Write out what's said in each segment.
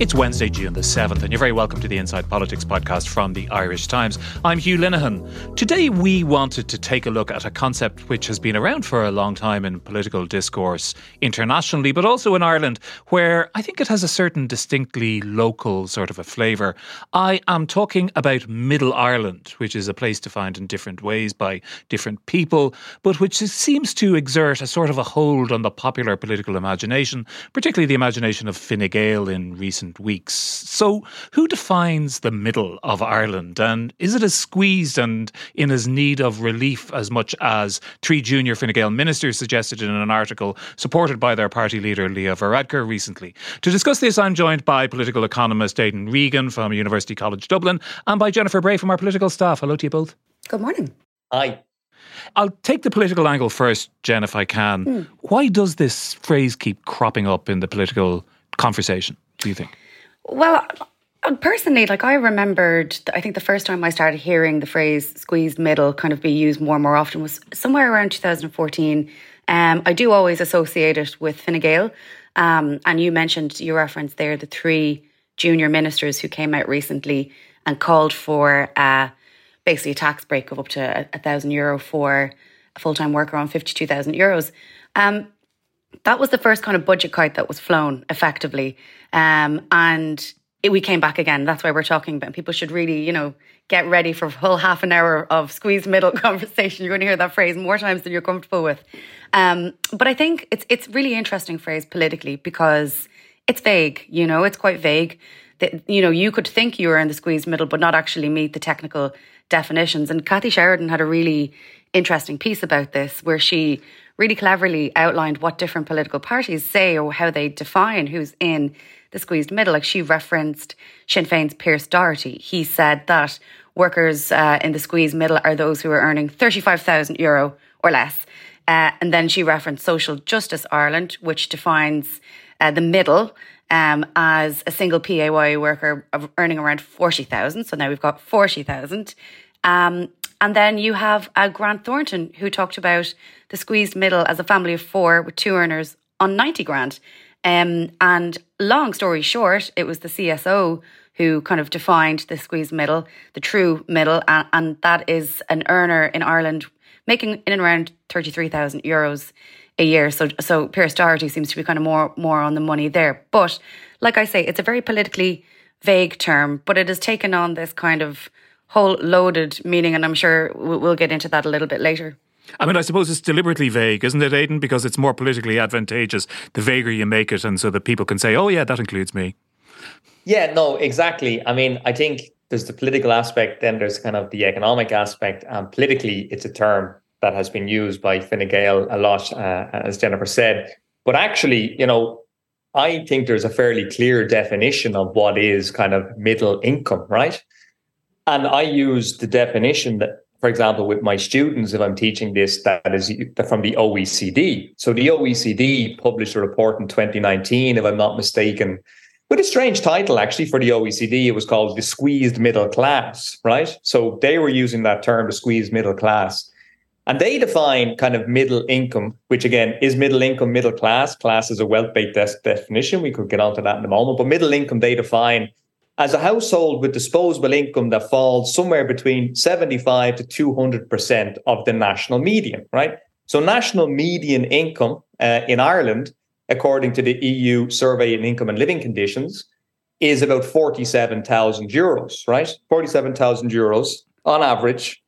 It's Wednesday, June the 7th, and you're very welcome to the Inside Politics podcast from the Irish Times. I'm Hugh Linehan. Today, we wanted to take a look at a concept which has been around for a long time in political discourse internationally, but also in Ireland, where I think it has a certain distinctly local sort of a flavour. I am talking about Middle Ireland, which is a place defined in different ways by different people, but which seems to exert a sort of a hold on the popular political imagination, particularly the imagination of Fine Gael in recent recent weeks. So, who defines the middle of Ireland? And is it as squeezed and in as need of relief as much as three junior Fine Gael ministers suggested in an article supported by their party leader, Leo Varadkar, recently? To discuss this, I'm joined by political economist Aidan Regan from University College Dublin and by Jennifer Bray from our political staff. Hello to you both. Good morning. Hi. I'll take the political angle first, Jen, if I can. Mm. Why does this phrase keep cropping up in the political conversation? do you think? Well, uh, personally, like I remembered, I think the first time I started hearing the phrase squeezed middle kind of be used more and more often was somewhere around 2014. Um, I do always associate it with Fine Gael. Um, and you mentioned, your reference there the three junior ministers who came out recently and called for uh, basically a tax break of up to a, thousand euro for a full time worker on 52,000 euros. Um, that was the first kind of budget kite that was flown effectively. Um, and it, we came back again. That's why we're talking about. People should really, you know, get ready for a whole half an hour of squeeze middle conversation. You're going to hear that phrase more times than you're comfortable with. Um, but I think it's it's really interesting phrase politically because it's vague. You know, it's quite vague. That you know, you could think you were in the squeeze middle, but not actually meet the technical definitions. And Kathy Sheridan had a really interesting piece about this, where she really cleverly outlined what different political parties say or how they define who's in the squeezed middle. Like she referenced Sinn Féin's Pearse Doherty. He said that workers uh, in the squeezed middle are those who are earning 35,000 euro or less. Uh, and then she referenced Social Justice Ireland, which defines uh, the middle um, as a single PAYE worker earning around 40,000. So now we've got 40,000. Um, and then you have uh, Grant Thornton, who talked about the squeezed middle as a family of four with two earners on 90 grand. Um, and long story short, it was the CSO who kind of defined the squeezed middle, the true middle, and, and that is an earner in Ireland making in and around 33,000 euros a year. So, so Pearse Doherty seems to be kind of more, more on the money there. But like I say, it's a very politically vague term, but it has taken on this kind of whole loaded meaning, and I'm sure we'll get into that a little bit later. I mean, I suppose it's deliberately vague, isn't it, Aidan? Because it's more politically advantageous the vaguer you make it, and so that people can say, "Oh, yeah, that includes me." Yeah, no, exactly. I mean, I think there's the political aspect, then there's kind of the economic aspect, and politically, it's a term that has been used by Fine Gael a lot, uh, as Jennifer said. But actually, you know, I think there's a fairly clear definition of what is kind of middle income, right? And I use the definition that, for example, with my students, if I'm teaching this, that is from the OECD. So the OECD published a report in 2019, if I'm not mistaken, with a strange title actually for the OECD. It was called the squeezed middle class, right? So they were using that term, the squeezed middle class. And they define kind of middle income, which again is middle income, middle class. Class is a wealth based definition. We could get onto that in a moment. But middle income, they define as a household with disposable income that falls somewhere between 75 to 200% of the national median, right? So, national median income uh, in Ireland, according to the EU survey in income and living conditions, is about 47,000 euros, right? 47,000 euros on average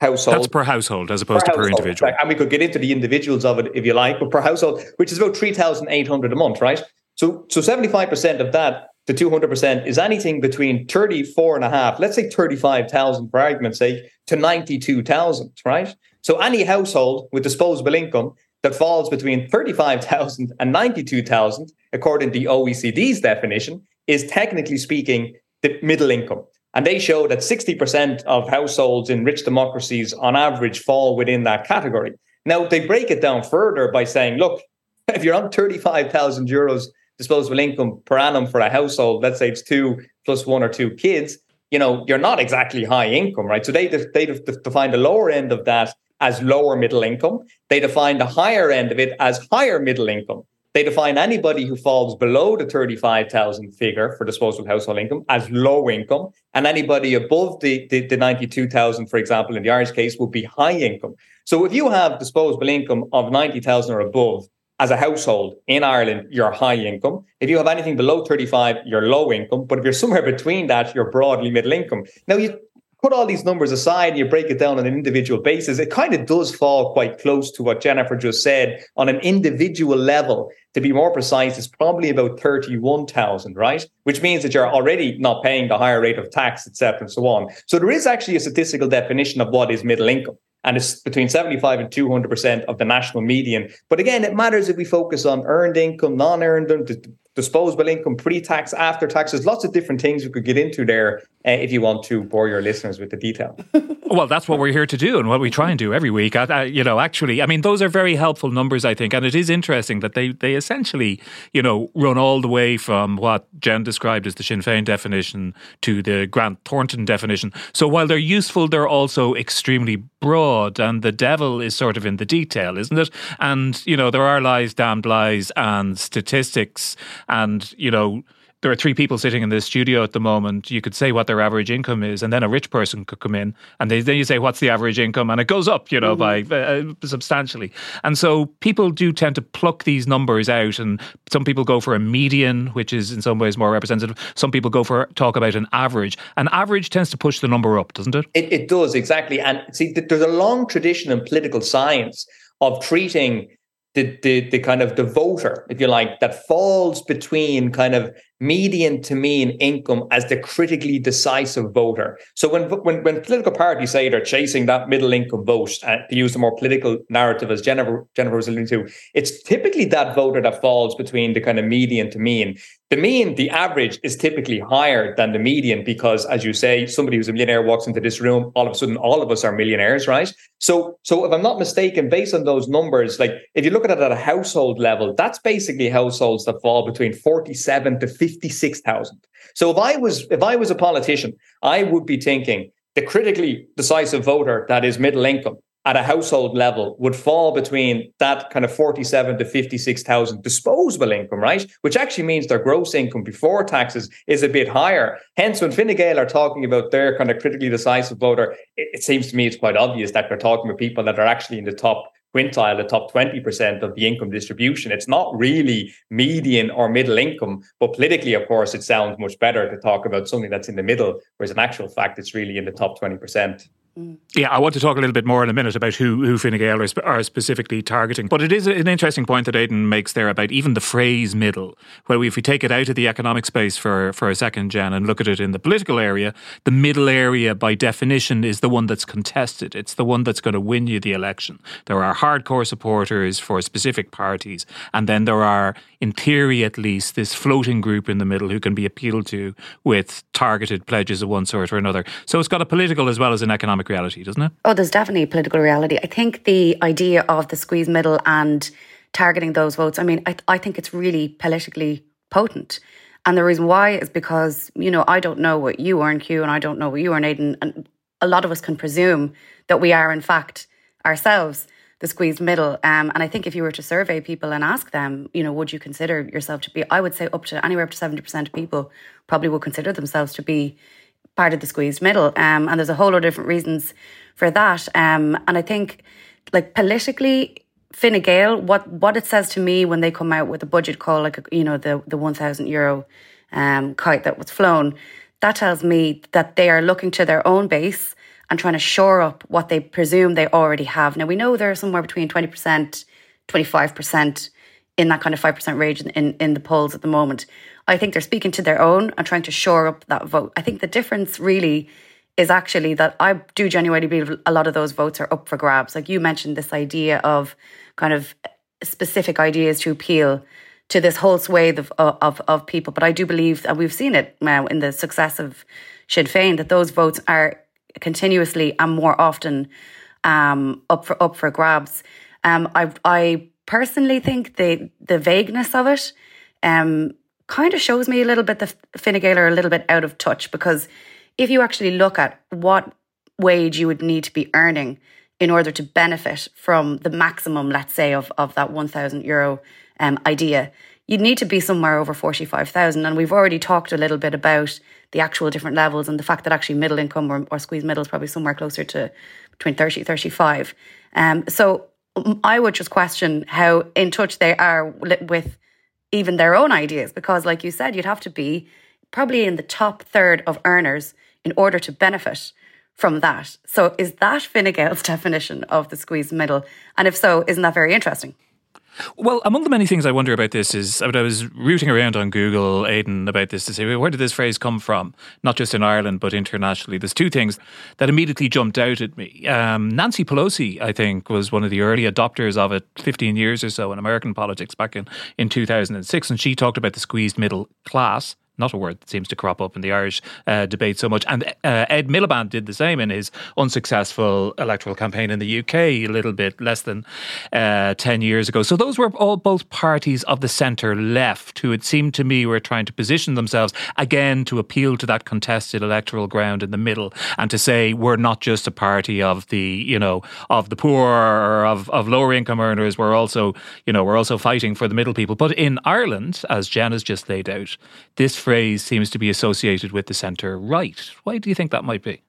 household. That's per household as opposed per to per individual. And we could get into the individuals of it if you like, but per household, which is about 3,800 a month, right? So, so 75% of that to 200% is anything between 34 and a half, let's say 35,000 for argument's sake, to 92,000, right? So any household with disposable income that falls between 35,000 and 92,000, according to the OECD's definition, is technically speaking the middle income. And they show that 60% of households in rich democracies on average fall within that category. Now, they break it down further by saying, look, if you're on 35,000 euros disposable income per annum for a household, let's say it's two plus one or two kids, you know, you're not exactly high income, right? So they they define the lower end of that as lower middle income. They define the higher end of it as higher middle income. they define anybody who falls below the 35,000 figure for disposable household income as low income, and anybody above the, the, the 92,000, for example, in the Irish case, would be high income. So if you have disposable income of 90,000 or above, as a household in Ireland, you're high income. If you have anything below 35, you're low income. But if you're somewhere between that, you're broadly middle income. Now, you put all these numbers aside and you break it down on an individual basis, it kind of does fall quite close to what Jennifer just said. On an individual level, to be more precise, it's probably about 31,000, right? Which means that you're already not paying the higher rate of tax, etc., and so on. So there is actually a statistical definition of what is middle income and it's between 75 and 200% of the national median. But again, it matters if we focus on earned income, non earned disposable income, pre tax, after tax. There's lots of different things we could get into there uh, if you want to bore your listeners with the detail. well, that's what we're here to do and what we try and do every week. I, I, you know, actually, I mean, those are very helpful numbers, I think. And it is interesting that they, they essentially, you know, run all the way from what Jen described as the Sinn Féin definition to the Grant Thornton definition. So while they're useful, they're also extremely broad. And the devil is sort of in the detail, isn't it? And, you know, there are lies, damned lies, and statistics. And, you know, there are three people sitting in this studio at the moment. You could say what their average income is, and then a rich person could come in, and they, then you say, "What's the average income?" and it goes up, you know, mm-hmm. by uh, substantially. And so people do tend to pluck these numbers out, and some people go for a median, which is in some ways more representative. Some people go for talk about an average. An average tends to push the number up, doesn't it? It, it does exactly. And see, there's a long tradition in political science of treating the, the the kind of the voter, if you like, that falls between kind of median to mean income as the critically decisive voter. So when when when political parties say they're chasing that middle income vote, uh, to use a more political narrative, as Jennifer Jennifer was alluding to, it's typically that voter that falls between the kind of median to mean the mean, the average is typically higher than the median because, as you say, somebody who's a millionaire walks into this room, all of a sudden, all of us are millionaires, right? So, so if I'm not mistaken, based on those numbers, like if you look at it at a household level, that's basically households that fall between 47 to 56,000. So if I was, if I was a politician, I would be thinking the critically decisive voter that is middle income at a household level would fall between that kind of 47 to 56,000 disposable income, right? Which actually means their gross income before taxes is a bit higher. Hence, when Fine Gael are talking about their kind of critically decisive voter, it, it seems to me it's quite obvious that they're talking about people that are actually in the top quintile, the top 20% of the income distribution. It's not really median or middle income, but politically, of course, it sounds much better to talk about something that's in the middle, whereas in actual fact, it's really in the top 20%. Mm. Yeah, I want to talk a little bit more in a minute about who, who Fine Gael are, are specifically targeting. But it is an interesting point that Aidan makes there about even the phrase middle. Well, if we take it out of the economic space for, for a second, Jen, and look at it in the political area, the middle area by definition is the one that's contested. It's the one that's going to win you the election. There are hardcore supporters for specific parties, and then there are, in theory at least, this floating group in the middle who can be appealed to with targeted pledges of one sort or another. So it's got a political as well as an economic economic reality, doesn't it? Oh, there's definitely political reality. I think the idea of the squeeze middle and targeting those votes, I mean, I, I think it's really politically potent. And the reason why is because, you know, I don't know what you earn, Hugh, and I don't know what you earn, Aidan. And a lot of us can presume that we are, in fact, ourselves the squeezed middle. Um, and I think if you were to survey people and ask them, you know, would you consider yourself to be, I would say up to anywhere up to 70% of people probably would consider themselves to be part of the squeezed middle. Um, and there's a whole lot of different reasons for that. Um, and I think, like politically, Fine Gael, what what it says to me when they come out with a budget call, like you know the the one thousand euro um, kite that was flown, that tells me that they are looking to their own base and trying to shore up what they presume they already have. Now we know they're somewhere between twenty percent, twenty five percent in that kind of 5% range in, in, in, the polls at the moment. I think they're speaking to their own and trying to shore up that vote. I think the difference really is actually that I do genuinely believe a lot of those votes are up for grabs. Like you mentioned, this idea of kind of specific ideas to appeal to this whole swathe of, of, of people. But I do believe, and we've seen it now in the success of Sinn Féin, that those votes are continuously and more often um, up for up for grabs. Um, I I personally think the the vagueness of it um, kind of shows me a little bit the Fine Gael are a little bit out of touch because if you actually look at what wage you would need to be earning in order to benefit from the maximum, let's say, of, of that 1,000 euro um, idea, you'd need to be somewhere over 45,000. And we've already talked a little bit about the actual different levels and the fact that actually middle income or, or squeeze middle is probably somewhere closer to between 30 35. Um, so I would just question how in touch they are with even their own ideas, because, like you said, you'd have to be probably in the top third of earners in order to benefit from that. So, is that Fine definition of the squeeze middle? And if so, isn't that very interesting? Well, among the many things I wonder about this is I was rooting around on Google, Aidan, about this to say, where did this phrase come from? Not just in Ireland, but internationally. There's two things that immediately jumped out at me. Um, Nancy Pelosi, I think, was one of the early adopters of it 15 years or so in American politics back in, in 2006. And she talked about the squeezed middle class not a word that seems to crop up in the Irish uh, debate so much. And uh, Ed Miliband did the same in his unsuccessful electoral campaign in the UK a little bit less than uh, 10 years ago. So those were all both parties of the centre left who it seemed to me were trying to position themselves again to appeal to that contested electoral ground in the middle and to say we're not just a party of the, you know, of the poor or of, of lower income earners. We're also, you know, we're also fighting for the middle people. But in Ireland, as Jen has just laid out, this phrase seems to be associated with the centre right. Why do you think that might be?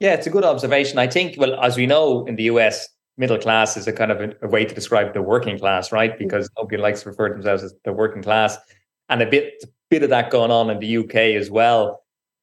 Yeah, it's a good observation. I think, well, as we know in the US, middle class is a kind of a, a way to describe the working class, right? Mm. Because nobody likes to refer to themselves as the working class. And a bit, a bit of that going on in the UK as well.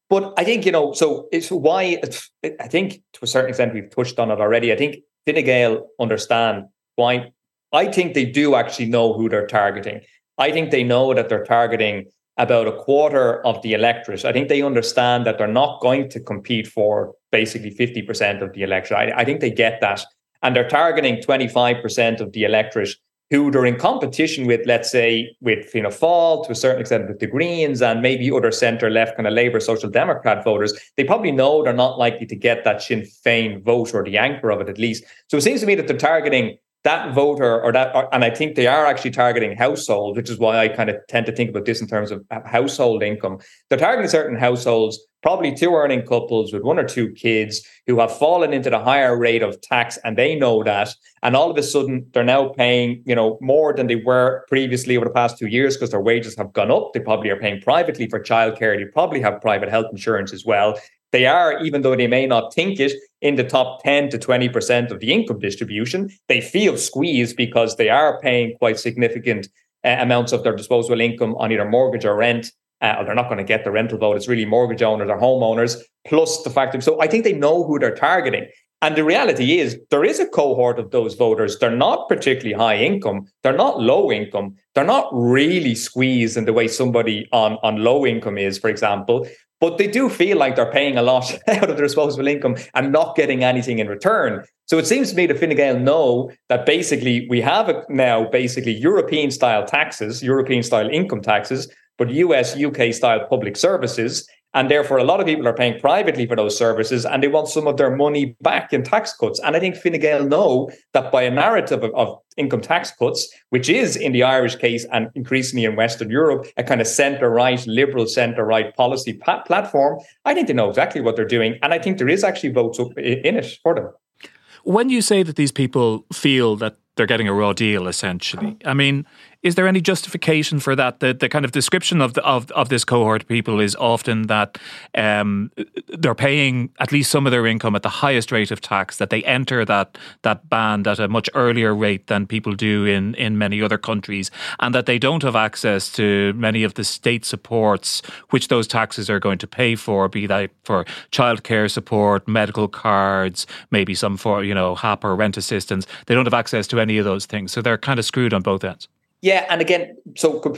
But I think, you know, so it's why it's, I think to a certain extent we've touched on it already. I think Fine Gael understand why. I think they do actually know who they're targeting. I think they know that they're targeting about a quarter of the electorate. I think they understand that they're not going to compete for basically 50% of the electorate. I, I think they get that. And they're targeting 25% of the electorate who they're in competition with, let's say, with Fianna Fáil, to a certain extent with the Greens and maybe other centre left kind of Labour Social Democrat voters, they probably know they're not likely to get that Sinn Féin vote or the anchor of it at least. So it seems to me that they're targeting that voter or that, and I think they are actually targeting households, which is why I kind of tend to think about this in terms of household income. They're targeting certain households, probably two earning couples with one or two kids who have fallen into the higher rate of tax and they know that. And all of a sudden they're now paying, you know, more than they were previously over the past two years because their wages have gone up. They probably are paying privately for childcare. They probably have private health insurance as well. They are, even though they may not think it, in the top 10 to 20% of the income distribution. They feel squeezed because they are paying quite significant uh, amounts of their disposable income on either mortgage or rent. Uh, or they're not going to get the rental vote. It's really mortgage owners or homeowners, plus the fact that so I think they know who they're targeting. And the reality is, there is a cohort of those voters. They're not particularly high income. They're not low income. They're not really squeezed in the way somebody on, on low income is, for example but they do feel like they're paying a lot out of their disposable income and not getting anything in return. So it seems to me the Fine Gael know that basically we have now basically European style taxes, European style income taxes, but US, UK style public services. And therefore, a lot of people are paying privately for those services and they want some of their money back in tax cuts. And I think Fine Gael know that by a narrative of, of income tax cuts, which is in the Irish case and increasingly in Western Europe, a kind of centre right, liberal centre right policy pa- platform, I think they know exactly what they're doing. And I think there is actually votes up in it for them. When you say that these people feel that they're getting a raw deal, essentially, I mean, is there any justification for that? The, the kind of description of, the, of of this cohort of people is often that um, they're paying at least some of their income at the highest rate of tax. That they enter that that band at a much earlier rate than people do in in many other countries, and that they don't have access to many of the state supports which those taxes are going to pay for, be that for childcare support, medical cards, maybe some for you know HAP or rent assistance. They don't have access to any of those things, so they're kind of screwed on both ends. Yeah, and again, so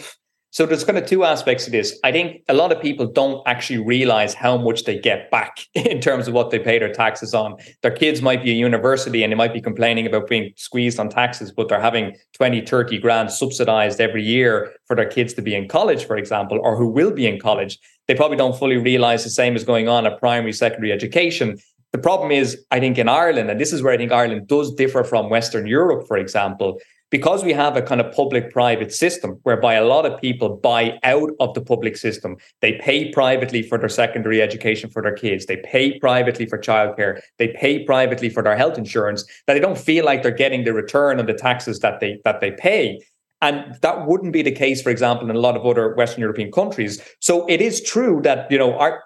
so there's kind of two aspects to this. I think a lot of people don't actually realize how much they get back in terms of what they pay their taxes on. Their kids might be a university and they might be complaining about being squeezed on taxes, but they're having 20, 30 grand subsidized every year for their kids to be in college, for example, or who will be in college. They probably don't fully realize the same is going on at primary, secondary education. The problem is, I think in Ireland, and this is where I think Ireland does differ from Western Europe, for example, because we have a kind of public private system whereby a lot of people buy out of the public system, they pay privately for their secondary education for their kids, they pay privately for childcare, they pay privately for their health insurance, that they don't feel like they're getting the return on the taxes that they that they pay. And that wouldn't be the case, for example, in a lot of other Western European countries. So it is true that, you know, our,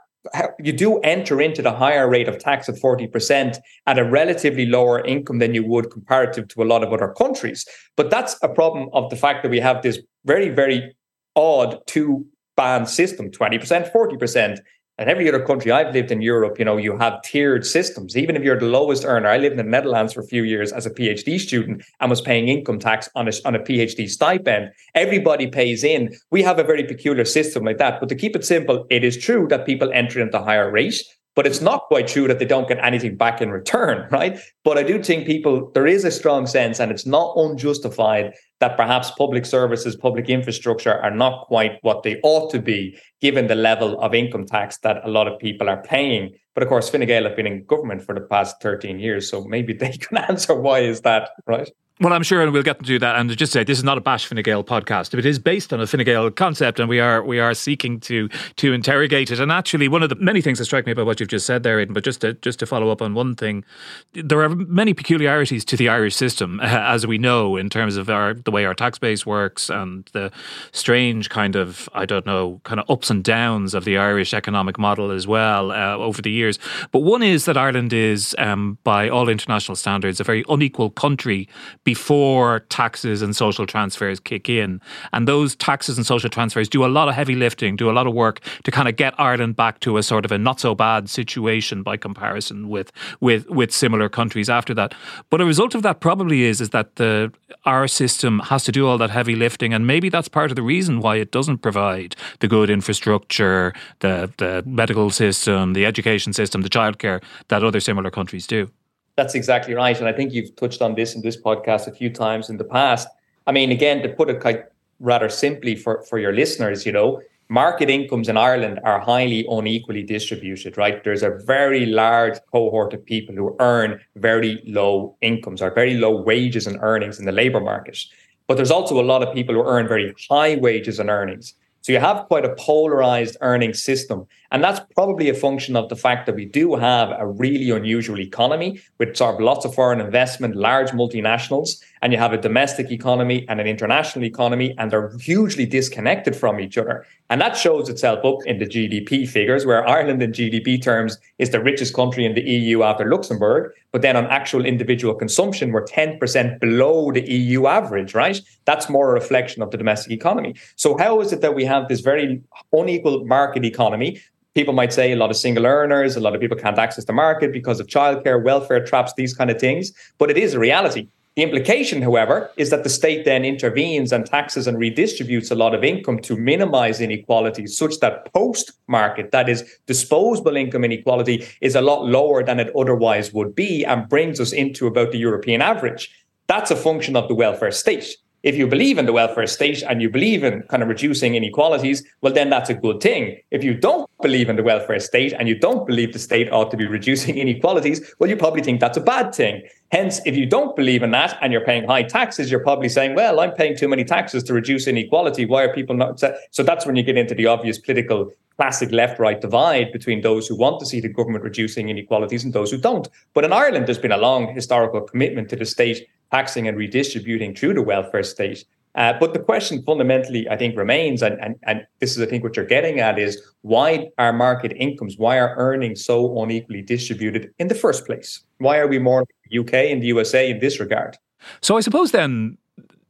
you do enter into the higher rate of tax of 40% at a relatively lower income than you would comparative to a lot of other countries. But that's a problem of the fact that we have this very, very odd two band system 20%, 40%. And every other country I've lived in Europe, you know, you have tiered systems. Even if you're the lowest earner, I lived in the Netherlands for a few years as a PhD student and was paying income tax on a, on a PhD stipend. Everybody pays in. We have a very peculiar system like that. But to keep it simple, it is true that people enter into higher rate. But it's not quite true that they don't get anything back in return, right? But I do think people, there is a strong sense, and it's not unjustified, that perhaps public services, public infrastructure are not quite what they ought to be, given the level of income tax that a lot of people are paying. But of course, Fine Gael have been in government for the past 13 years, so maybe they can answer why is that, right? Well, I'm sure, and we'll get into that. And just say this is not a bash Fine Gael podcast. It is based on a Fine Gael concept, and we are we are seeking to to interrogate it. And actually, one of the many things that strike me about what you've just said there, Aidan, but just to just to follow up on one thing, there are many peculiarities to the Irish system, as we know, in terms of our the way our tax base works and the strange kind of I don't know kind of ups and downs of the Irish economic model as well uh, over the years. But one is that Ireland is, um, by all international standards, a very unequal country before taxes and social transfers kick in. And those taxes and social transfers do a lot of heavy lifting, do a lot of work to kind of get Ireland back to a sort of a not so bad situation by comparison with with with similar countries after that. But a result of that probably is is that the our system has to do all that heavy lifting, and maybe that's part of the reason why it doesn't provide the good infrastructure, the the medical system, the education system, the childcare that other similar countries do. That's exactly right. And I think you've touched on this in this podcast a few times in the past. I mean, again, to put it quite rather simply for, for your listeners, you know, market incomes in Ireland are highly unequally distributed, right? There's a very large cohort of people who earn very low incomes or very low wages and earnings in the labor market. But there's also a lot of people who earn very high wages and earnings. So you have quite a polarized earning system. And that's probably a function of the fact that we do have a really unusual economy with sort of lots of foreign investment, large multinationals, and you have a domestic economy and an international economy, and they're hugely disconnected from each other. And that shows itself up in the GDP figures, where Ireland in GDP terms is the richest country in the EU after Luxembourg. But then on actual individual consumption, we're 10% below the EU average, right? That's more a reflection of the domestic economy. So, how is it that we have this very unequal market economy? People might say a lot of single earners, a lot of people can't access the market because of childcare, welfare traps, these kind of things. But it is a reality. The implication, however, is that the state then intervenes and taxes and redistributes a lot of income to minimize inequalities, such that post market, that is, disposable income inequality, is a lot lower than it otherwise would be and brings us into about the European average. That's a function of the welfare state if you believe in the welfare state and you believe in kind of reducing inequalities, well, then that's a good thing. If you don't believe in the welfare state and you don't believe the state ought to be reducing inequalities, well, you probably think that's a bad thing. Hence, if you don't believe in that and you're paying high taxes, you're probably saying, well, I'm paying too many taxes to reduce inequality. Why are people not? So that's when you get into the obvious political classic left right divide between those who want to see the government reducing inequalities and those who don't. But in Ireland, there's been a long historical commitment to the state taxing and redistributing through the welfare state. Uh, but the question fundamentally, I think, remains, and, and, and this is, I think, what you're getting at is why are market incomes, why are earnings so unequally distributed in the first place? Why are we more like UK and the USA in this regard? So I suppose then,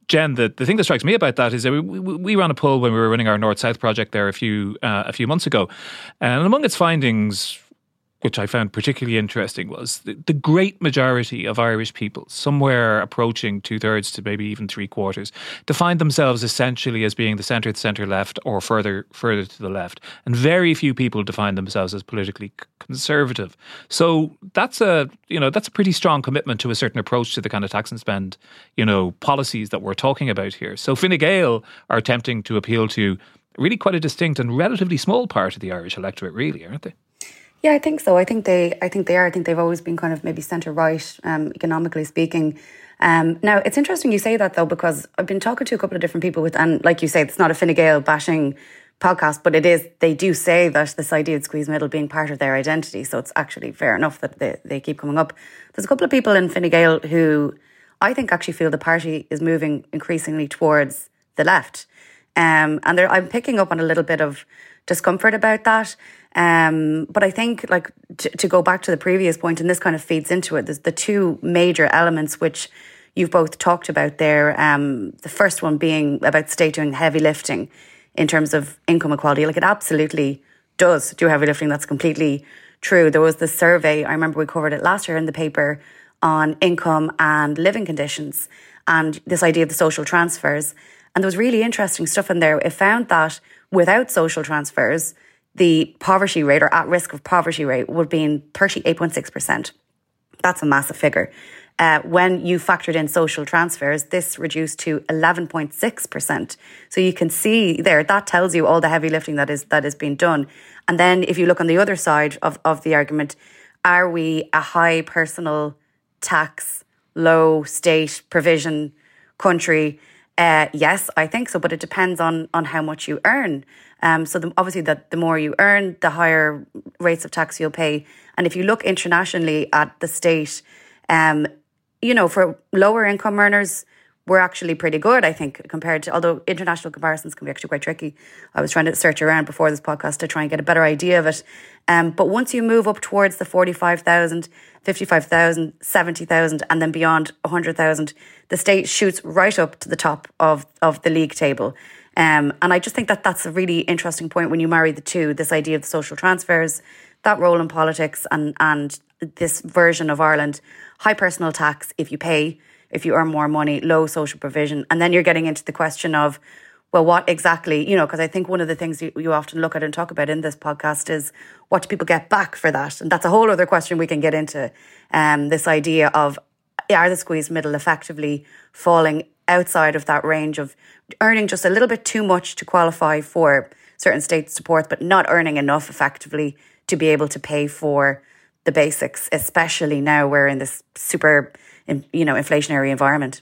Jen, the, the thing that strikes me about that is that we, we, we ran a poll when we were running our North South project there a few uh, a few months ago, and among its findings which I found particularly interesting, was the, the great majority of Irish people, somewhere approaching two thirds to maybe even three quarters, define themselves essentially as being the centre, the centre left, or further further to the left, and very few people define themselves as politically conservative. So that's a you know that's a pretty strong commitment to a certain approach to the kind of tax and spend you know policies that we're talking about here. So Fine Gael are attempting to appeal to really quite a distinct and relatively small part of the Irish electorate, really, aren't they? Yeah, I think so. I think they, I think they are. I think they've always been kind of maybe centre right, um, economically speaking. Um, now it's interesting you say that though because I've been talking to a couple of different people with, and like you say, it's not a Fine Gael bashing podcast, but it is. They do say that this idea of squeeze middle being part of their identity, so it's actually fair enough that they, they keep coming up. There's a couple of people in Fine Gael who I think actually feel the party is moving increasingly towards the left. Um, and I'm picking up on a little bit of discomfort about that. Um, but I think, like, to, to go back to the previous point, and this kind of feeds into it, there's the two major elements which you've both talked about there. Um, the first one being about state doing heavy lifting in terms of income equality. Like, it absolutely does do heavy lifting. That's completely true. There was this survey, I remember we covered it last year in the paper on income and living conditions and this idea of the social transfers. And there was really interesting stuff in there. It found that without social transfers, the poverty rate or at risk of poverty rate would be in 38.6%. That's a massive figure. Uh, when you factored in social transfers, this reduced to 11.6%. So you can see there, that tells you all the heavy lifting that is, that is being done. And then if you look on the other side of, of the argument, are we a high personal tax, low state provision country? Uh, yes, I think so, but it depends on on how much you earn. Um, so the, obviously, that the more you earn, the higher rates of tax you'll pay. And if you look internationally at the state, um, you know, for lower income earners, we're actually pretty good, I think, compared to, although international comparisons can be actually quite tricky. I was trying to search around before this podcast to try and get a better idea of it. Um, but once you move up towards the 45,000, 55,000, 70,000, and then beyond 100,000, the state shoots right up to the top of, of the league table. Um, and I just think that that's a really interesting point when you marry the two this idea of the social transfers, that role in politics, and, and this version of Ireland high personal tax if you pay if you earn more money, low social provision. And then you're getting into the question of, well, what exactly, you know, because I think one of the things you, you often look at and talk about in this podcast is what do people get back for that? And that's a whole other question we can get into. Um, this idea of are the squeezed middle effectively falling outside of that range of earning just a little bit too much to qualify for certain state support, but not earning enough effectively to be able to pay for the basics, especially now we're in this super you know, inflationary environment.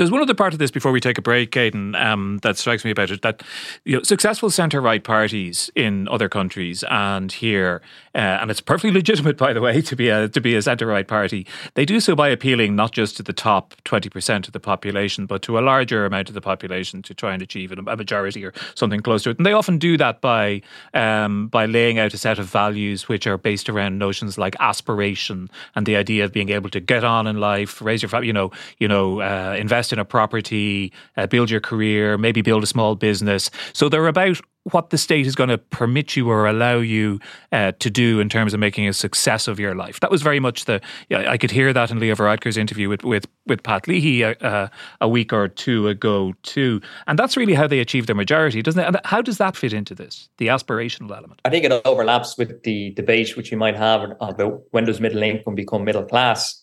There's one other part of this before we take a break, Aidan, um, that strikes me about it that you know, successful centre right parties in other countries and here, uh, and it's perfectly legitimate, by the way, to be a to be a centre right party. They do so by appealing not just to the top twenty percent of the population, but to a larger amount of the population to try and achieve a majority or something close to it. And they often do that by um, by laying out a set of values which are based around notions like aspiration and the idea of being able to get on in life, raise your you know, you know, uh, invest invest in a property, uh, build your career, maybe build a small business. So they're about what the state is going to permit you or allow you uh, to do in terms of making a success of your life. That was very much the. Yeah, I could hear that in Leo Varadkar's interview with with with Pat Leahy a, uh, a week or two ago too, and that's really how they achieve their majority, doesn't it? And how does that fit into this, the aspirational element? I think it overlaps with the debate which you might have about when does middle income become middle class.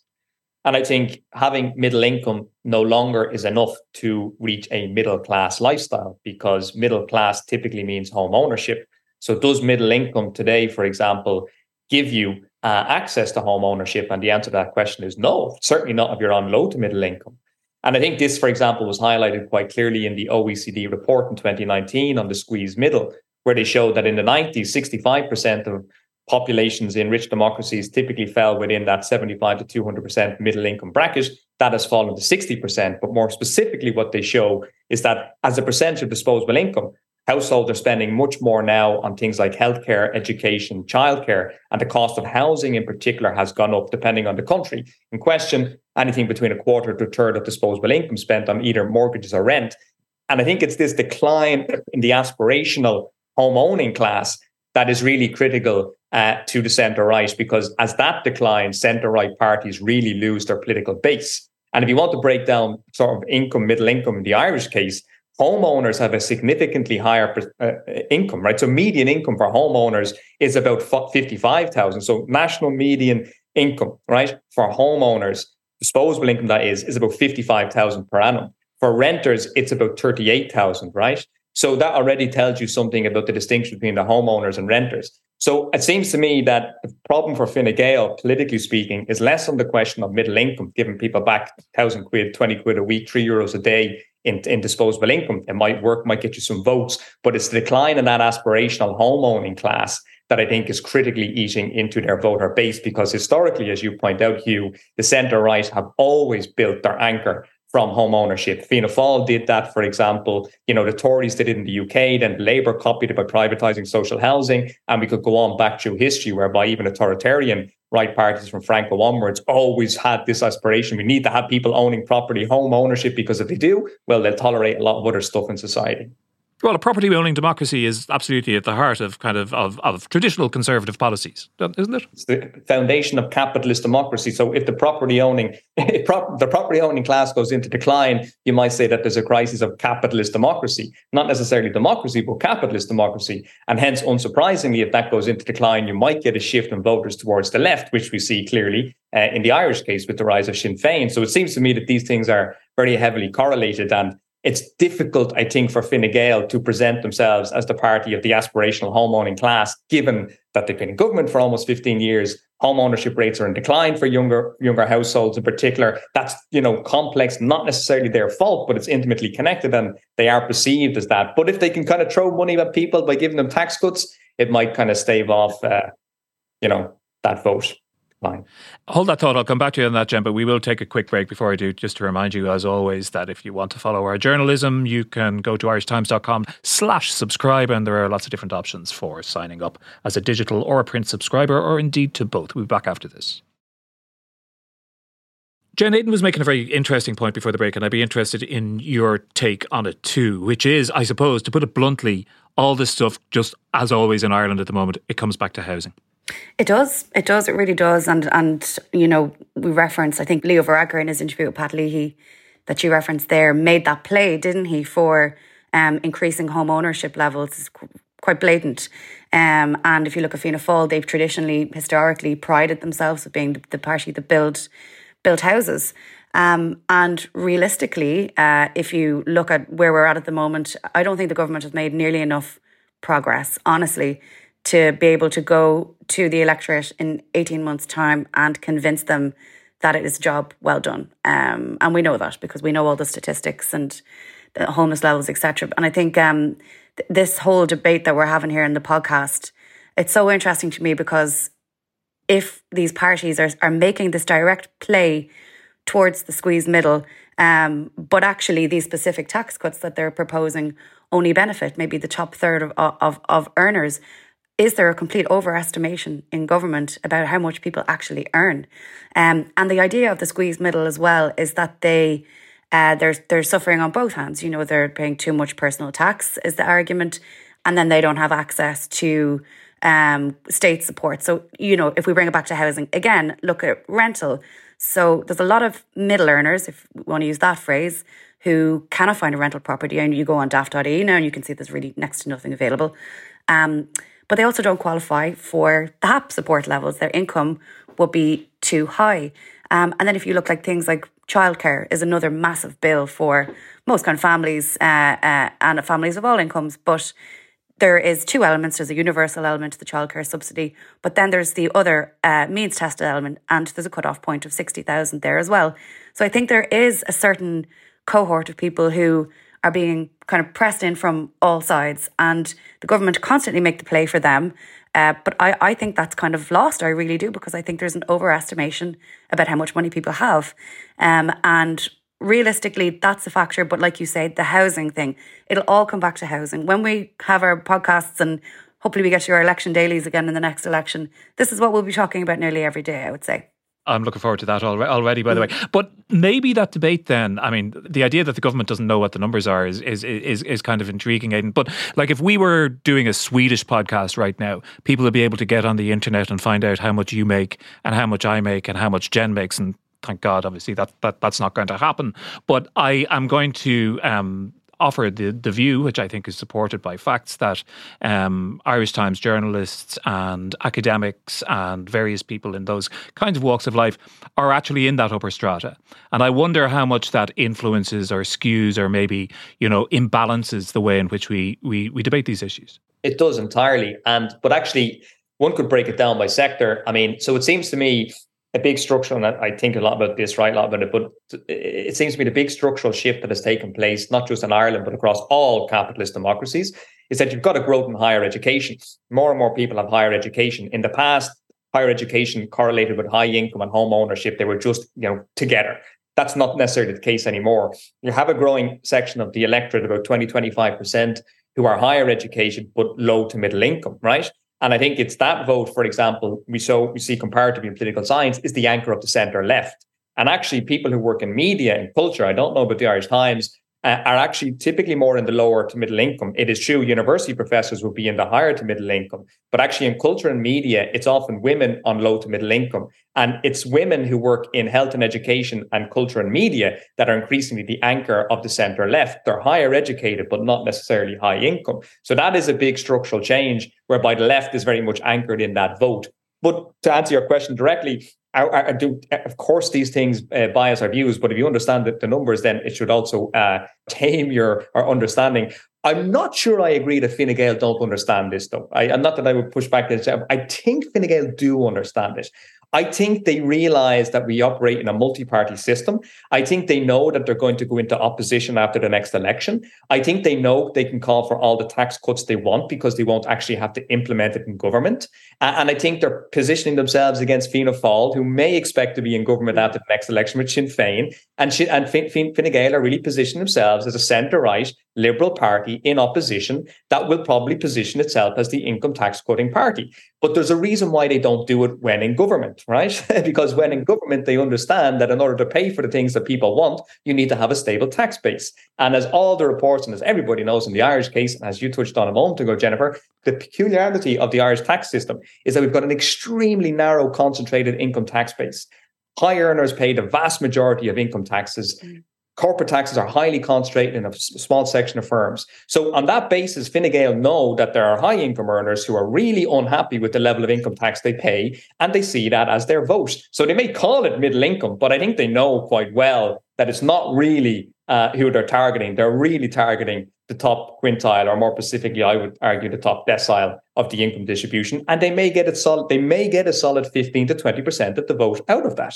And I think having middle income no longer is enough to reach a middle class lifestyle because middle class typically means home ownership. So, does middle income today, for example, give you uh, access to home ownership? And the answer to that question is no, certainly not if you're on low to middle income. And I think this, for example, was highlighted quite clearly in the OECD report in 2019 on the squeeze middle, where they showed that in the 90s, 65% of populations in rich democracies typically fell within that 75 to 200% middle income bracket. That has fallen to 60%. But more specifically, what they show is that as a percentage of disposable income, households are spending much more now on things like healthcare, education, childcare, and the cost of housing in particular has gone up depending on the country. In question, anything between a quarter to a third of disposable income spent on either mortgages or rent. And I think it's this decline in the aspirational home owning class that is really critical uh, to the centre right because as that declines, centre right parties really lose their political base. And if you want to break down sort of income, middle income in the Irish case, homeowners have a significantly higher uh, income, right? So median income for homeowners is about 55,000. So national median income, right, for homeowners, disposable income that is, is about 55,000 per annum. For renters, it's about 38,000, right? So that already tells you something about the distinction between the homeowners and renters. So it seems to me that the problem for Fine Gael, politically speaking, is less on the question of middle income, giving people back 1,000 quid, 20 quid a week, three euros a day in, in disposable income. It might work, might get you some votes, but it's the decline in that aspirational home owning class that I think is critically eating into their voter base because historically, as you point out, Hugh, the centre right have always built their anchor from home ownership. Fianna Fáil did that, for example. You know, the Tories did it in the UK, then Labour copied it by privatising social housing. And we could go on back through history whereby even authoritarian right parties from Franco onwards always had this aspiration. We need to have people owning property, home ownership, because if they do, well, they'll tolerate a lot of other stuff in society. Well, a property owning democracy is absolutely at the heart of kind of, of, of traditional conservative policies, isn't it? It's the foundation of capitalist democracy. So if the property owning prop, the property owning class goes into decline, you might say that there's a crisis of capitalist democracy, not necessarily democracy, but capitalist democracy. And hence, unsurprisingly, if that goes into decline, you might get a shift in voters towards the left, which we see clearly uh, in the Irish case with the rise of Sinn Féin. So it seems to me that these things are very heavily correlated and it's difficult, I think, for Fine Gael to present themselves as the party of the aspirational homeowning class, given that they've been in government for almost 15 years. Home ownership rates are in decline for younger younger households in particular. That's you know complex, not necessarily their fault, but it's intimately connected, and they are perceived as that. But if they can kind of throw money at people by giving them tax cuts, it might kind of stave off, uh, you know, that vote fine. Hold that thought. I'll come back to you on that, Jen, but we will take a quick break before I do, just to remind you, as always, that if you want to follow our journalism, you can go to irishtimes.com slash subscribe, and there are lots of different options for signing up as a digital or a print subscriber, or indeed to both. We'll be back after this. Jen Aidan was making a very interesting point before the break, and I'd be interested in your take on it too, which is, I suppose, to put it bluntly, all this stuff, just as always in Ireland at the moment, it comes back to housing. It does. It does. It really does. And and you know, we referenced I think Leo Varadkar in his interview with Pat Leahy that you referenced there made that play, didn't he, for um, increasing home ownership levels? It's quite blatant. Um, and if you look at Fianna Fáil, they've traditionally, historically, prided themselves as being the, the party that built built houses. Um, and realistically, uh, if you look at where we're at at the moment, I don't think the government has made nearly enough progress, honestly, to be able to go to the electorate in 18 months' time and convince them that it is a job well done. Um, and we know that because we know all the statistics and the homeless levels, etc. And I think um, th- this whole debate that we're having here in the podcast, it's so interesting to me because if these parties are, are making this direct play towards the squeeze middle, um, but actually these specific tax cuts that they're proposing only benefit maybe the top third of, of, of earners is there a complete overestimation in government about how much people actually earn? Um, and the idea of the squeeze middle as well is that they uh, they're they're suffering on both hands. You know, they're paying too much personal tax is the argument, and then they don't have access to um, state support. So you know, if we bring it back to housing again, look at rental. So there's a lot of middle earners, if we want to use that phrase, who cannot find a rental property. And you go on daft.ie now and you can see there's really next to nothing available. Um, but they also don't qualify for the HAP support levels. Their income would be too high. Um, and then if you look like things like childcare is another massive bill for most kind of families uh, uh, and families of all incomes. But there is two elements. There's a universal element to the childcare subsidy, but then there's the other uh, means tested element, and there's a cut-off point of 60,000 there as well. So I think there is a certain cohort of people who are being kind of pressed in from all sides, and the government constantly make the play for them. Uh, but I, I think that's kind of lost. I really do because I think there's an overestimation about how much money people have, um, and realistically, that's a factor. But like you said, the housing thing, it'll all come back to housing. When we have our podcasts and hopefully we get to our election dailies again in the next election, this is what we'll be talking about nearly every day. I would say. I'm looking forward to that already, by the way. But maybe that debate then, I mean, the idea that the government doesn't know what the numbers are is is is, is kind of intriguing, Aidan. But like if we were doing a Swedish podcast right now, people would be able to get on the internet and find out how much you make and how much I make and how much Jen makes and thank God, obviously that, that that's not going to happen. But I am going to um, offer the, the view, which I think is supported by facts, that um, Irish Times journalists and academics and various people in those kinds of walks of life are actually in that upper strata. And I wonder how much that influences or skews or maybe, you know, imbalances the way in which we, we, we debate these issues. It does entirely. And, but actually, one could break it down by sector. I mean, so it seems to me a big structural, and I think a lot about this, right? A lot about it, but it seems to me the big structural shift that has taken place, not just in Ireland, but across all capitalist democracies, is that you've got a growth in higher education. More and more people have higher education. In the past, higher education correlated with high income and home ownership. They were just, you know, together. That's not necessarily the case anymore. You have a growing section of the electorate, about 20, 25%, who are higher education but low to middle income, right? And I think it's that vote, for example, we so we see comparatively in political science is the anchor of the center left. And actually, people who work in media and culture, I don't know about the Irish Times, uh, are actually typically more in the lower to middle income. It is true university professors would be in the higher to middle income, but actually in culture and media, it's often women on low to middle income. And it's women who work in health and education and culture and media that are increasingly the anchor of the center left. They're higher educated, but not necessarily high income. So that is a big structural change whereby the left is very much anchored in that vote. But to answer your question directly, Do, of course, these things uh, bias our views, but if you understand the, the numbers, then it should also uh, tame your our understanding. I'm not sure I agree that Fine Gael don't understand this, though. I, am not that I would push back this. I think Fine Gael do understand it. I think they realize that we operate in a multi party system. I think they know that they're going to go into opposition after the next election. I think they know they can call for all the tax cuts they want because they won't actually have to implement it in government. And I think they're positioning themselves against Fianna Fáil, who may expect to be in government after the next election with Sinn Féin. And, and Fine, Fine Gael are really positioning themselves as a centre right Liberal Party in opposition that will probably position itself as the income tax cutting party. But there's a reason why they don't do it when in government, right? because when in government, they understand that in order to pay for the things that people want, you need to have a stable tax base. And as all the reports, and as everybody knows in the Irish case, and as you touched on a moment ago, Jennifer, the peculiarity of the Irish tax system is that we've got an extremely narrow, concentrated income tax base. High earners pay the vast majority of income taxes. Mm. Corporate taxes are highly concentrated in a small section of firms. So on that basis, Fine Gael know that there are high income earners who are really unhappy with the level of income tax they pay, and they see that as their vote. So they may call it middle income, but I think they know quite well that it's not really uh, who they're targeting. They're really targeting the top quintile, or more specifically, I would argue the top decile of the income distribution, and they may get it solid. They may get a solid fifteen to twenty percent of the vote out of that.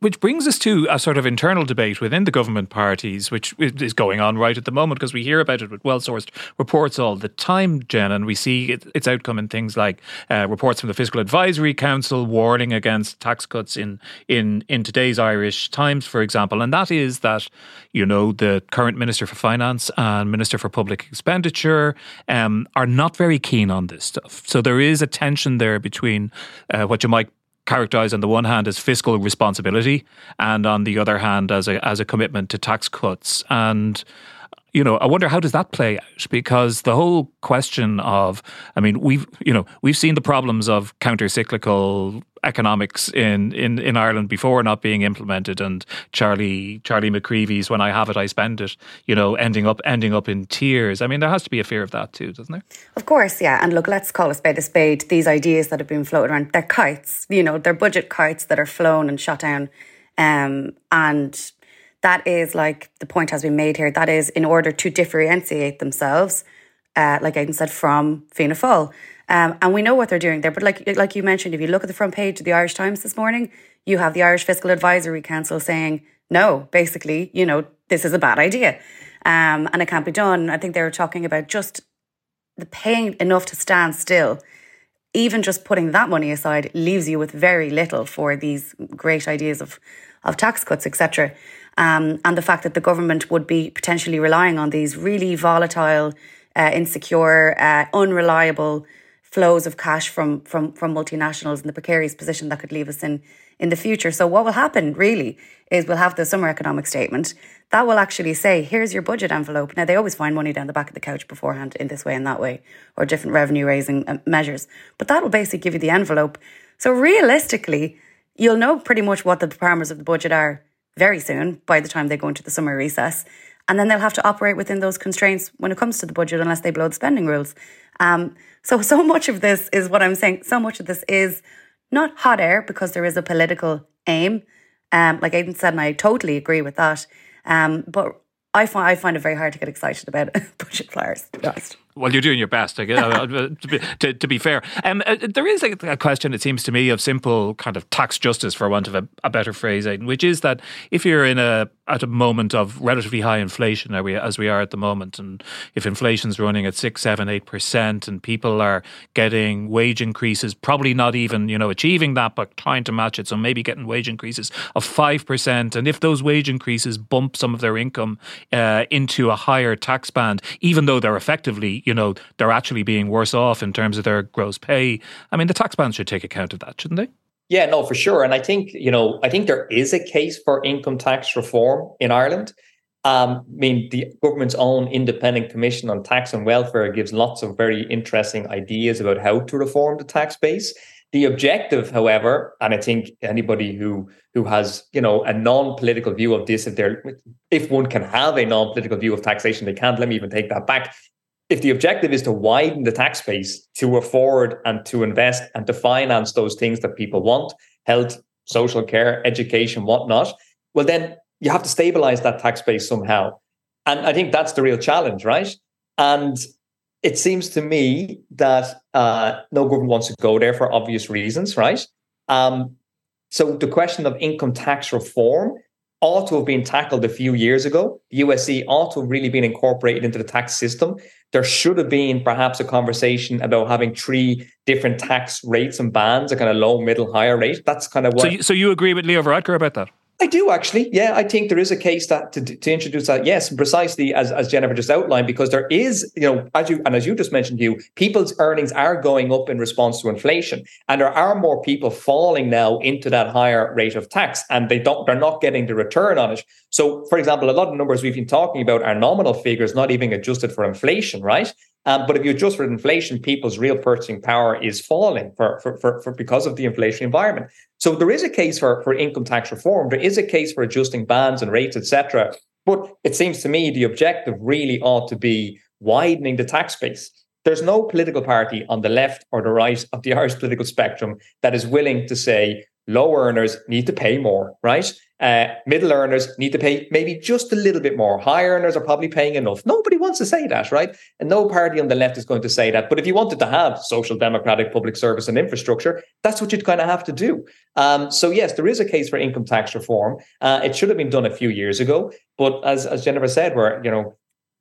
Which brings us to a sort of internal debate within the government parties, which is going on right at the moment because we hear about it with well sourced reports all the time, Jen, and we see its outcome in things like uh, reports from the Fiscal Advisory Council warning against tax cuts in, in, in today's Irish Times, for example. And that is that, you know, the current Minister for Finance and Minister for Public Expenditure um, are not very keen on this stuff. So there is a tension there between uh, what you might characterized on the one hand as fiscal responsibility and on the other hand as a as a commitment to tax cuts. And you know, I wonder how does that play out? Because the whole question of, I mean, we've you know we've seen the problems of counter cyclical economics in, in, in Ireland before not being implemented and Charlie Charlie McCreevy's when I have it I spend it you know ending up ending up in tears. I mean there has to be a fear of that too doesn't there? Of course yeah. And look let's call a spade a spade. These ideas that have been floated around they're kites you know they're budget kites that are flown and shot down um, and that is like the point has been made here that is in order to differentiate themselves uh, like I said from Fianna Fáil um, and we know what they're doing there. But like like you mentioned, if you look at the front page of the Irish Times this morning, you have the Irish Fiscal Advisory Council saying, no, basically, you know, this is a bad idea. Um, and it can't be done. I think they were talking about just the paying enough to stand still. Even just putting that money aside leaves you with very little for these great ideas of, of tax cuts, etc. Um, and the fact that the government would be potentially relying on these really volatile, uh, insecure, uh, unreliable flows of cash from from from multinationals in the precarious position that could leave us in in the future. So what will happen really is we'll have the summer economic statement that will actually say here's your budget envelope. Now they always find money down the back of the couch beforehand in this way and that way or different revenue raising uh, measures, but that will basically give you the envelope. So realistically, you'll know pretty much what the parameters of the budget are very soon by the time they go into the summer recess. And then they'll have to operate within those constraints when it comes to the budget, unless they blow the spending rules. Um, so, so much of this is what I'm saying. So much of this is not hot air because there is a political aim. Um, like Aidan said, and I totally agree with that. Um, but I find I find it very hard to get excited about budget flyers, to be honest. Well, you're doing your best, to, be, to, to, be fair. Um, uh, there is a, a, question, it seems to me, of simple kind of tax justice, for want of a, a better phrase, which is that if you're in a at a moment of relatively high inflation, are we, as we are at the moment, and if inflation's running at six, seven, eight percent, and people are getting wage increases, probably not even you know achieving that, but trying to match it, so maybe getting wage increases of five percent, and if those wage increases bump some of their income uh, into a higher tax band, even though they're effectively, you know, they're actually being worse off in terms of their gross pay. I mean, the tax band should take account of that, shouldn't they? Yeah, no, for sure. And I think, you know, I think there is a case for income tax reform in Ireland. Um, I mean, the government's own independent commission on tax and welfare gives lots of very interesting ideas about how to reform the tax base. The objective, however, and I think anybody who who has you know a non-political view of this, if they're if one can have a non-political view of taxation, they can't. Let me even take that back if the objective is to widen the tax base to afford and to invest and to finance those things that people want health social care education whatnot well then you have to stabilize that tax base somehow. And i think that's the real challenge right? And it seems to me that uh, no government wants to go there for obvious reasons right? Um, so the question of income tax reform ought to have been tackled a few years ago. The USC ought to have really been incorporated into the tax system there should have been perhaps a conversation about having three different tax rates and bands, a kind of low, middle, higher rate. That's kind of what. So, you, so you agree with Leo Varadkar about that? I do actually. Yeah, I think there is a case that to, to introduce that. Yes, precisely as, as Jennifer just outlined, because there is, you know, as you and as you just mentioned, you people's earnings are going up in response to inflation, and there are more people falling now into that higher rate of tax, and they don't, they're not getting the return on it. So, for example, a lot of numbers we've been talking about are nominal figures, not even adjusted for inflation, right? Um, but if you adjust for inflation, people's real purchasing power is falling for, for, for, for, because of the inflation environment. So there is a case for, for income tax reform. There is a case for adjusting bands and rates, etc. But it seems to me the objective really ought to be widening the tax base. There's no political party on the left or the right of the Irish political spectrum that is willing to say low earners need to pay more, right? Uh, middle earners need to pay maybe just a little bit more. High earners are probably paying enough. Nobody wants to say that, right? And no party on the left is going to say that. But if you wanted to have social democratic public service and infrastructure, that's what you'd kind of have to do. Um, so yes, there is a case for income tax reform. Uh, it should have been done a few years ago. But as as Jennifer said, we're you know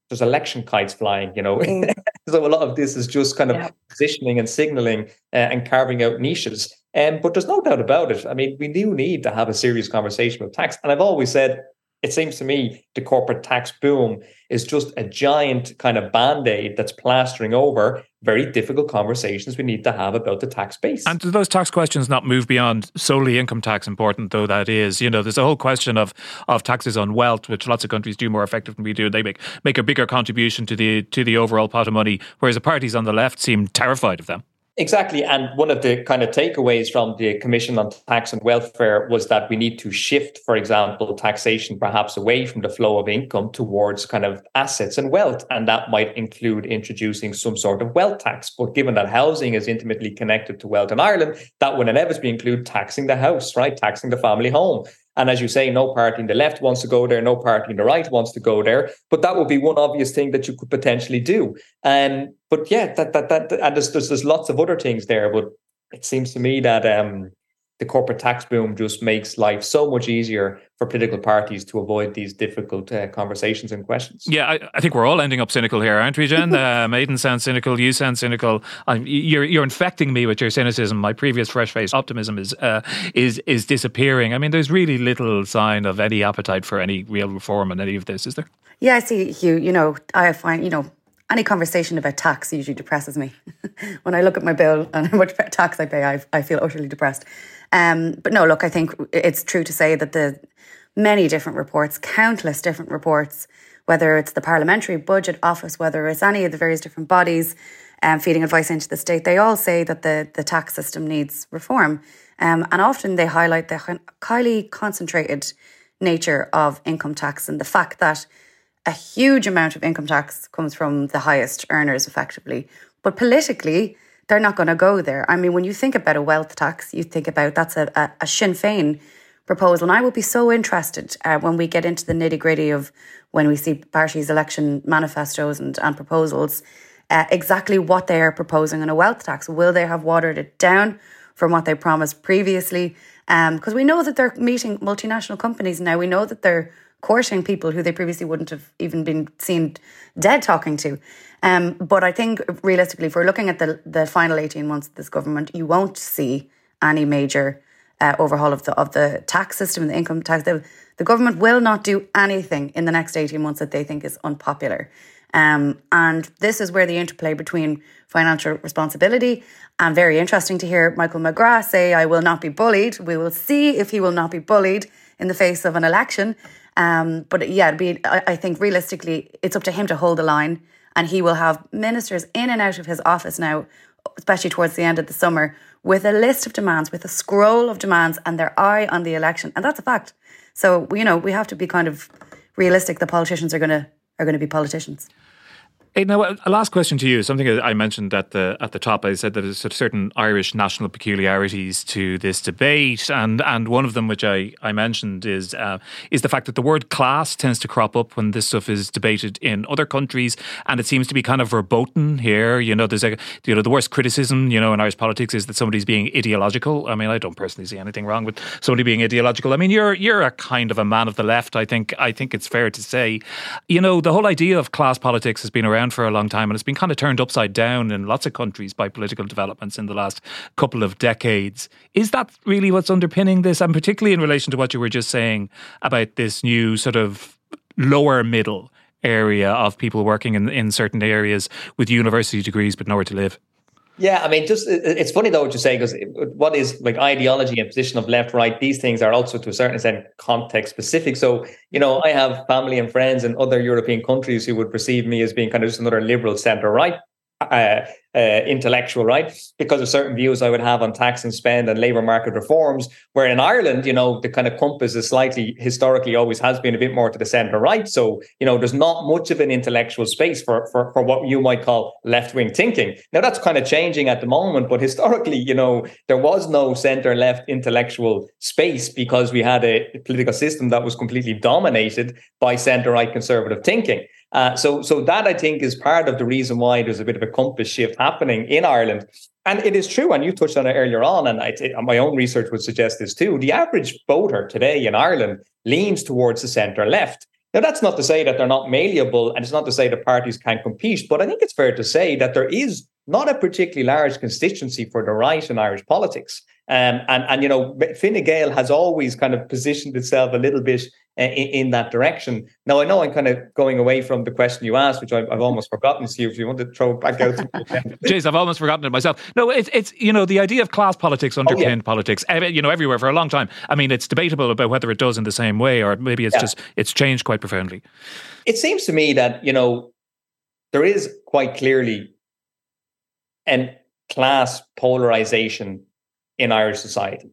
there's election kites flying, you know. Mm. so a lot of this is just kind of yeah. positioning and signaling uh, and carving out niches. Um, but there's no doubt about it. I mean, we do need to have a serious conversation about tax. And I've always said, it seems to me the corporate tax boom is just a giant kind of band aid that's plastering over very difficult conversations we need to have about the tax base. And do those tax questions not move beyond solely income tax, important though that is? You know, there's a whole question of of taxes on wealth, which lots of countries do more effective than we do. They make make a bigger contribution to the to the overall pot of money, whereas the parties on the left seem terrified of them. Exactly. And one of the kind of takeaways from the Commission on Tax and Welfare was that we need to shift, for example, taxation perhaps away from the flow of income towards kind of assets and wealth. And that might include introducing some sort of wealth tax. But given that housing is intimately connected to wealth in Ireland, that would inevitably include taxing the house, right? Taxing the family home. And as you say, no party in the left wants to go there, no party in the right wants to go there. But that would be one obvious thing that you could potentially do. And um, but yeah, that that that and there's, there's there's lots of other things there. But it seems to me that um the corporate tax boom just makes life so much easier for political parties to avoid these difficult uh, conversations and questions. Yeah, I, I, think we're all ending up cynical here, aren't we, Jen? uh, Aidan sounds cynical. You sound cynical. I'm, you're you're infecting me with your cynicism. My previous fresh faced optimism is uh, is is disappearing. I mean, there's really little sign of any appetite for any real reform in any of this, is there? Yeah, I see, Hugh. You know, I find you know any conversation about tax usually depresses me. when I look at my bill and how much tax I pay, I, I feel utterly depressed. Um, but no, look, I think it's true to say that the many different reports, countless different reports, whether it's the Parliamentary Budget Office, whether it's any of the various different bodies um, feeding advice into the state, they all say that the, the tax system needs reform. Um, and often they highlight the highly concentrated nature of income tax and the fact that a huge amount of income tax comes from the highest earners effectively. But politically, they're not going to go there. I mean, when you think about a wealth tax, you think about that's a, a, a Sinn Féin proposal. And I will be so interested uh, when we get into the nitty gritty of when we see parties' election manifestos and, and proposals uh, exactly what they are proposing on a wealth tax. Will they have watered it down from what they promised previously? Because um, we know that they're meeting multinational companies now. We know that they're courting people who they previously wouldn't have even been seen dead talking to. Um, but I think realistically, if we're looking at the the final eighteen months of this government, you won't see any major uh, overhaul of the of the tax system, and the income tax. The, the government will not do anything in the next eighteen months that they think is unpopular. Um, and this is where the interplay between financial responsibility and very interesting to hear Michael McGrath say, I will not be bullied. We will see if he will not be bullied in the face of an election. Um, but yeah, be, I, I think realistically, it's up to him to hold the line. And he will have ministers in and out of his office now, especially towards the end of the summer, with a list of demands, with a scroll of demands, and their eye on the election. And that's a fact. So, you know, we have to be kind of realistic. The politicians are going to are going to be politicians. Hey, now a last question to you. Something I mentioned at the at the top. I said that there's certain Irish national peculiarities to this debate, and and one of them, which I, I mentioned, is uh, is the fact that the word class tends to crop up when this stuff is debated in other countries, and it seems to be kind of verboten here. You know, there's you know the worst criticism you know in Irish politics is that somebody's being ideological. I mean, I don't personally see anything wrong with somebody being ideological. I mean, you're you're a kind of a man of the left. I think I think it's fair to say, you know, the whole idea of class politics has been around around for a long time and it's been kind of turned upside down in lots of countries by political developments in the last couple of decades. Is that really what's underpinning this? And particularly in relation to what you were just saying about this new sort of lower middle area of people working in, in certain areas with university degrees but nowhere to live? Yeah, I mean, just it's funny though what you say because what is like ideology and position of left, right? These things are also to a certain extent context specific. So, you know, I have family and friends in other European countries who would perceive me as being kind of just another liberal center right uh, uh, intellectual, right? Because of certain views I would have on tax and spend and labour market reforms. Where in Ireland, you know, the kind of compass is slightly historically always has been a bit more to the centre right. So, you know, there's not much of an intellectual space for for, for what you might call left wing thinking. Now that's kind of changing at the moment, but historically, you know, there was no centre left intellectual space because we had a political system that was completely dominated by centre right conservative thinking. Uh, so, so that I think is part of the reason why there's a bit of a compass shift happening in Ireland. And it is true, and you touched on it earlier on, and I my own research would suggest this too. The average voter today in Ireland leans towards the centre left. Now, that's not to say that they're not malleable, and it's not to say that parties can't compete, but I think it's fair to say that there is not a particularly large constituency for the right in Irish politics. Um, and, and, you know, Fine Gael has always kind of positioned itself a little bit Uh, in, in, that direction. Now, I know I'm kind of going away from the question you asked, which I've, I've almost forgotten. So, if you want to throw it back out. Jeez, I've almost forgotten it myself. No, it's, it's you know, the idea of class politics underpinned oh, yeah. politics, you know, everywhere for a long time. I mean, it's debatable about whether it does in the same way or maybe it's yeah. just, it's changed quite profoundly. It seems to me that, you know, there is quite clearly an class polarization in Irish society.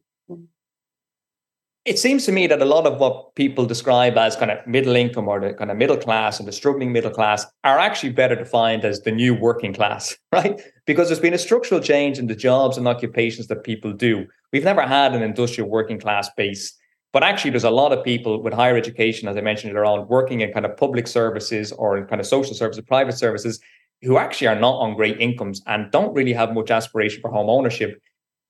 It seems to me that a lot of what people describe as kind of middle income or the kind of middle class and the struggling middle class are actually better defined as the new working class, right? Because there's been a structural change in the jobs and occupations that people do. We've never had an industrial working class base, but actually there's a lot of people with higher education, as I mentioned earlier on, working in kind of public services or in kind of social services, private services, who actually are not on great incomes and don't really have much aspiration for home ownership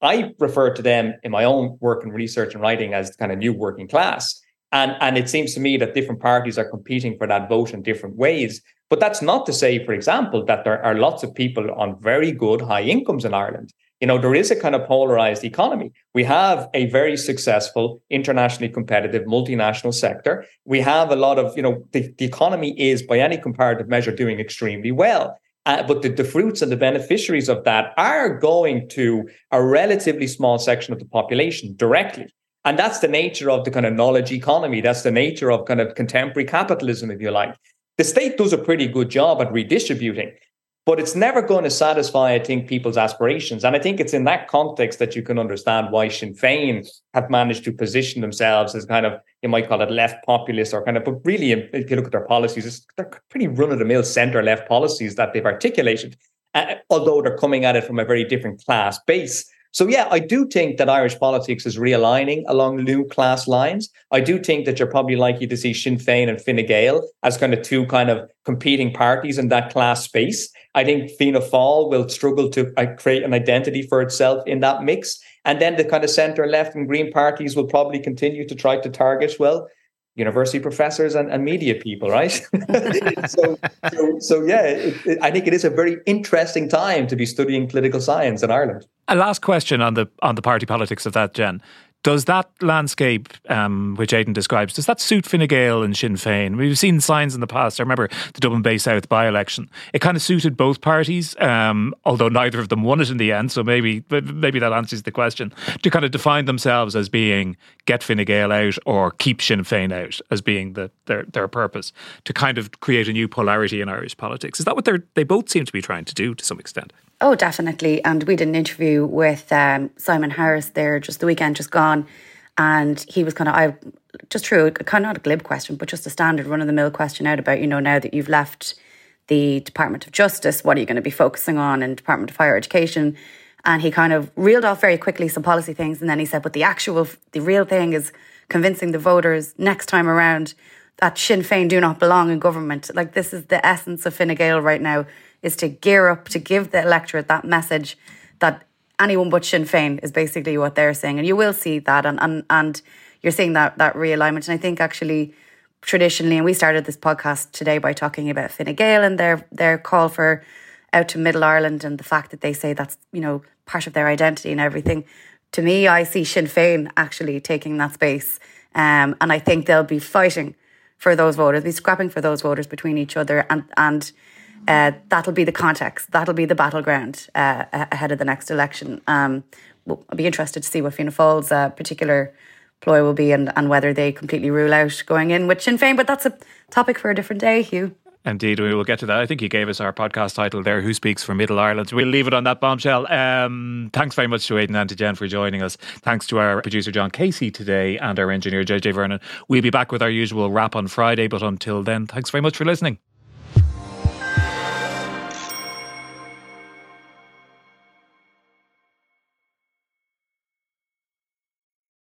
I refer to them in my own work and research and writing as kind of new working class. And, and it seems to me that different parties are competing for that vote in different ways. But that's not to say, for example, that there are lots of people on very good high incomes in Ireland. You know, there is a kind of polarized economy. We have a very successful, internationally competitive, multinational sector. We have a lot of, you know, the, the economy is, by any comparative measure, doing extremely well. Uh, but the, the fruits and the beneficiaries of that are going to a relatively small section of the population directly. And that's the nature of the kind of knowledge economy. That's the nature of kind of contemporary capitalism, if you like. The state does a pretty good job at redistributing but it's never going to satisfy, I think, people's aspirations. And I think it's in that context that you can understand why Sinn Féin have managed to position themselves as kind of, you might call it left populist or kind of, but really, if you look at their policies, they're pretty run of the mill center left policies that they've articulated, uh, although they're coming at it from a very different class base. So, yeah, I do think that Irish politics is realigning along new class lines. I do think that you're probably likely to see Sinn Féin and Fine Gael as kind of two kind of competing parties in that class space. I think Fianna Fáil will struggle to uh, create an identity for itself in that mix. And then the kind of centre left and green parties will probably continue to try to target, well, university professors and, and media people, right? so, so, so, yeah, it, it, I think it is a very interesting time to be studying political science in Ireland. A last question on the on the party politics of that, Jen. Does that landscape, um, which Aidan describes, does that suit Fine Gael and Sinn Féin? We've seen signs in the past. I remember the Dublin Bay South by-election. It kind of suited both parties, um, although neither of them won it in the end. So maybe maybe that answers the question. To kind of define themselves as being get Fine Gael out or keep Sinn Féin out as being the, their their purpose to kind of create a new polarity in Irish politics. Is that what they both seem to be trying to do to some extent? Oh, definitely. And we did an interview with um, Simon Harris there just the weekend just gone. And he was kind of, I just threw a kind of not a glib question, but just a standard run of the mill question out about, you know, now that you've left the Department of Justice, what are you going to be focusing on in Department of Higher Education? And he kind of reeled off very quickly some policy things. And then he said, but the actual, the real thing is convincing the voters next time around that Sinn Féin do not belong in government. Like this is the essence of Fine Gael right now is to gear up to give the electorate that message that anyone but Sinn Féin is basically what they're saying. And you will see that and and, and you're seeing that that realignment. And I think actually traditionally, and we started this podcast today by talking about Fine Gael and their their call for out to Middle Ireland and the fact that they say that's, you know, part of their identity and everything. To me, I see Sinn Féin actually taking that space. Um, and I think they'll be fighting for those voters, be scrapping for those voters between each other and and uh, that'll be the context. That'll be the battleground uh, ahead of the next election. Um, well, I'll be interested to see what Fianna Fáil's uh, particular ploy will be and, and whether they completely rule out going in with Sinn Féin. But that's a topic for a different day, Hugh. Indeed, we will get to that. I think you gave us our podcast title there, Who Speaks for Middle Ireland. We'll leave it on that bombshell. Um, thanks very much to Aidan and to Jen for joining us. Thanks to our producer, John Casey, today, and our engineer, JJ Vernon. We'll be back with our usual wrap on Friday, but until then, thanks very much for listening.